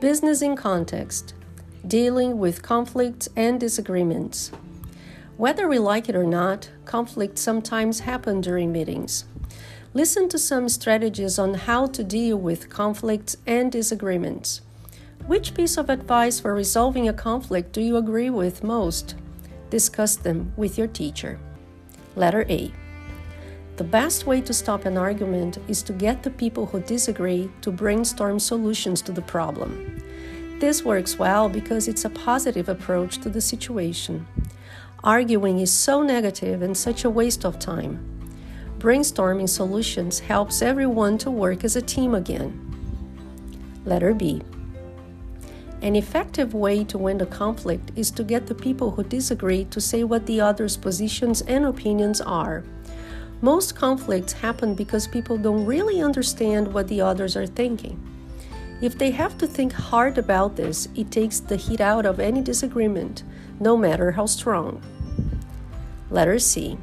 Business in context dealing with conflicts and disagreements. Whether we like it or not, conflicts sometimes happen during meetings. Listen to some strategies on how to deal with conflicts and disagreements. Which piece of advice for resolving a conflict do you agree with most? Discuss them with your teacher. Letter A. The best way to stop an argument is to get the people who disagree to brainstorm solutions to the problem. This works well because it's a positive approach to the situation. Arguing is so negative and such a waste of time. Brainstorming solutions helps everyone to work as a team again. Letter B. An effective way to win a conflict is to get the people who disagree to say what the other's positions and opinions are. Most conflicts happen because people don't really understand what the others are thinking. If they have to think hard about this, it takes the heat out of any disagreement, no matter how strong. Letter C.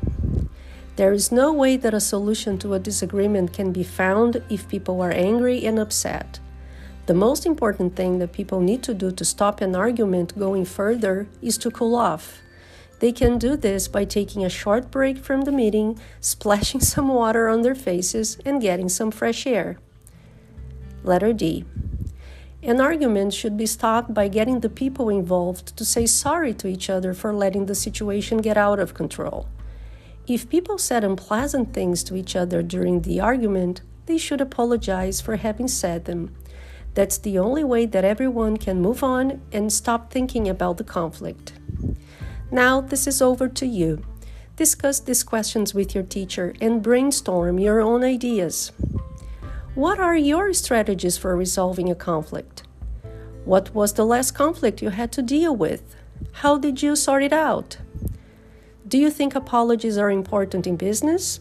There is no way that a solution to a disagreement can be found if people are angry and upset. The most important thing that people need to do to stop an argument going further is to cool off. They can do this by taking a short break from the meeting, splashing some water on their faces, and getting some fresh air. Letter D. An argument should be stopped by getting the people involved to say sorry to each other for letting the situation get out of control. If people said unpleasant things to each other during the argument, they should apologize for having said them. That's the only way that everyone can move on and stop thinking about the conflict. Now, this is over to you. Discuss these questions with your teacher and brainstorm your own ideas. What are your strategies for resolving a conflict? What was the last conflict you had to deal with? How did you sort it out? Do you think apologies are important in business?